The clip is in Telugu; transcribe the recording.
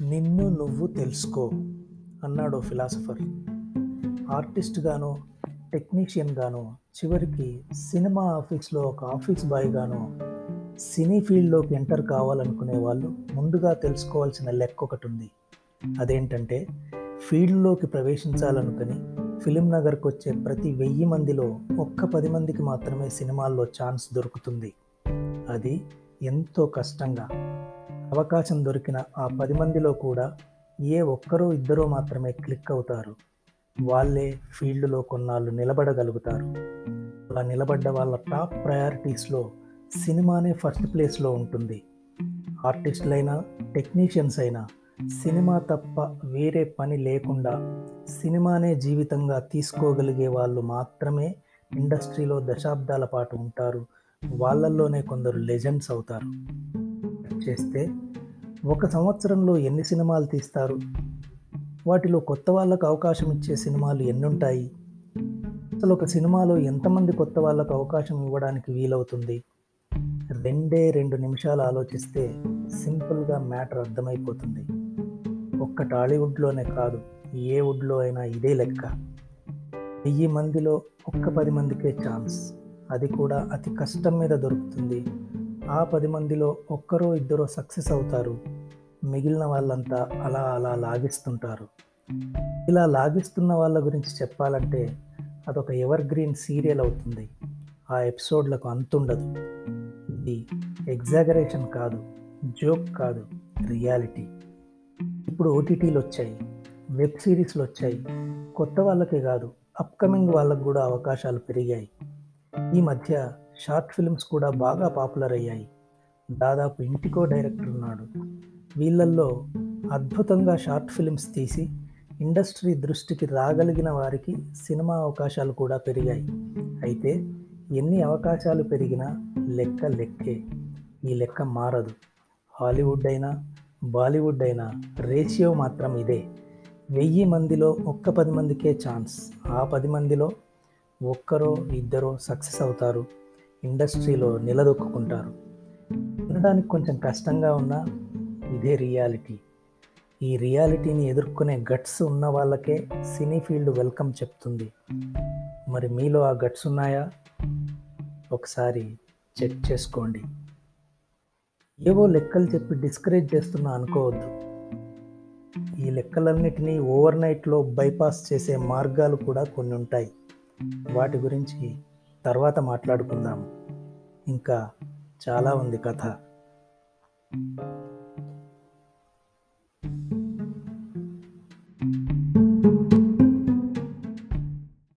నిన్ను నువ్వు తెలుసుకో అన్నాడు ఫిలాసఫర్. ఆర్టిస్ట్గాను టెక్నీషియన్గాను చివరికి సినిమా ఆఫీస్లో ఒక ఆఫీస్ బాయ్గాను సినీ ఫీల్డ్లోకి ఎంటర్ కావాలనుకునే వాళ్ళు ముందుగా తెలుసుకోవాల్సిన లెక్క ఒకటి ఉంది అదేంటంటే ఫీల్డ్లోకి ప్రవేశించాలనుకుని ఫిలిం నగర్కి వచ్చే ప్రతి వెయ్యి మందిలో ఒక్క పది మందికి మాత్రమే సినిమాల్లో ఛాన్స్ దొరుకుతుంది. అది ఎంతో కష్టంగా అవకాశం దొరికిన ఆ పది మందిలో కూడా ఏ ఒక్కరో ఇద్దరో మాత్రమే క్లిక్ అవుతారు. వాళ్ళే ఫీల్డ్లో కొన్నాళ్ళు నిలబడగలుగుతారు. అలా నిలబడ్డ వాళ్ళ టాప్ ప్రయారిటీస్లో సినిమానే ఫస్ట్ ప్లేస్లో ఉంటుంది. ఆర్టిస్టులైనా టెక్నీషియన్స్ అయినా సినిమా తప్ప వేరే పని లేకుండా సినిమానే జీవితంగా తీసుకోగలిగే వాళ్ళు మాత్రమే ఇండస్ట్రీలో దశాబ్దాల పాటు ఉంటారు. వాళ్ళల్లోనే కొందరు లెజెండ్స్ అవుతారు. చేస్తే ఒక సంవత్సరంలో ఎన్ని సినిమాలు తీస్తారు? వాటిలో కొత్త వాళ్ళకు అవకాశం ఇచ్చే సినిమాలు ఎన్నుంటాయి? అసలు ఒక సినిమాలో ఎంతమంది కొత్త వాళ్ళకు అవకాశం ఇవ్వడానికి వీలవుతుంది? రెండే రెండు నిమిషాలు ఆలోచిస్తే సింపుల్గా మ్యాటర్ అర్థమైపోతుంది. ఒక్క టాలీవుడ్లోనే కాదు ఏ వుడ్లో అయినా ఇదే లెక్క. వెయ్యి మందిలో ఒక్క పది మందికే ఛాన్స్. అది కూడా అతి కష్టం మీద దొరుకుతుంది. ఆ పది మందిలో ఒక్కరో ఇద్దరో సక్సెస్ అవుతారు. మిగిలిన వాళ్ళంతా అలా అలా లాగిస్తుంటారు. ఇలా లాగిస్తున్న వాళ్ళ గురించి చెప్పాలంటే అదొక ఎవర్ గ్రీన్ సీరియల్ అవుతుంది. ఆ ఎపిసోడ్లకు అంతుండదు. ఇది ఎగ్జాగరేషన్ కాదు జోక్ కాదు రియాలిటీ. ఇప్పుడు ఓటీటీలు వచ్చాయి వెబ్ సిరీస్లు వచ్చాయి. కొత్త వాళ్ళకే కాదు అప్కమింగ్ వాళ్ళకు కూడా అవకాశాలు పెరిగాయి. ఈ మధ్య షార్ట్ ఫిల్మ్స్ కూడా బాగా పాపులర్ అయ్యాయి. దాదాపు ఇంటికో డైరెక్టర్ ఉన్నాడు. వీళ్ళల్లో అద్భుతంగా షార్ట్ ఫిల్మ్స్ తీసి ఇండస్ట్రీ దృష్టికి రాగలిగిన వారికి సినిమా అవకాశాలు కూడా పెరిగాయి. అయితే ఎన్ని అవకాశాలు పెరిగినా లెక్క లెక్కే. ఈ లెక్క మారదు. హాలీవుడ్ అయినా బాలీవుడ్ అయినా రేషియో మాత్రం ఇదే. వెయ్యి మందిలో ఒక్క పది మందికే ఛాన్స్. ఆ పది మందిలో ఒక్కరో ఇద్దరో సక్సెస్ అవుతారు. ఇండస్ట్రీలో నిలదొక్కుంటారు వినడానికి కొంచెం కష్టంగా ఉన్నా ఇదే రియాలిటీ. ఈ రియాలిటీని ఎదుర్కొనే గట్స్ ఉన్న వాళ్ళకే సినీ ఫీల్డ్ వెల్కమ్ చెప్తుంది. మరి మీలో ఆ గట్స్ ఉన్నాయా? ఒకసారి చెక్ చేసుకోండి. ఏవో లెక్కలు చెప్పి డిస్కరేజ్ చేస్తున్నా అనుకోవద్దు. ఈ లెక్కలన్నిటినీ ఓవర్ నైట్లో బైపాస్ చేసే మార్గాలు కూడా కొన్ని ఉంటాయి వాటి గురించి తర్వాత మాట్లాడుకుందాం. ఇంకా చాలా ఉంది కథ.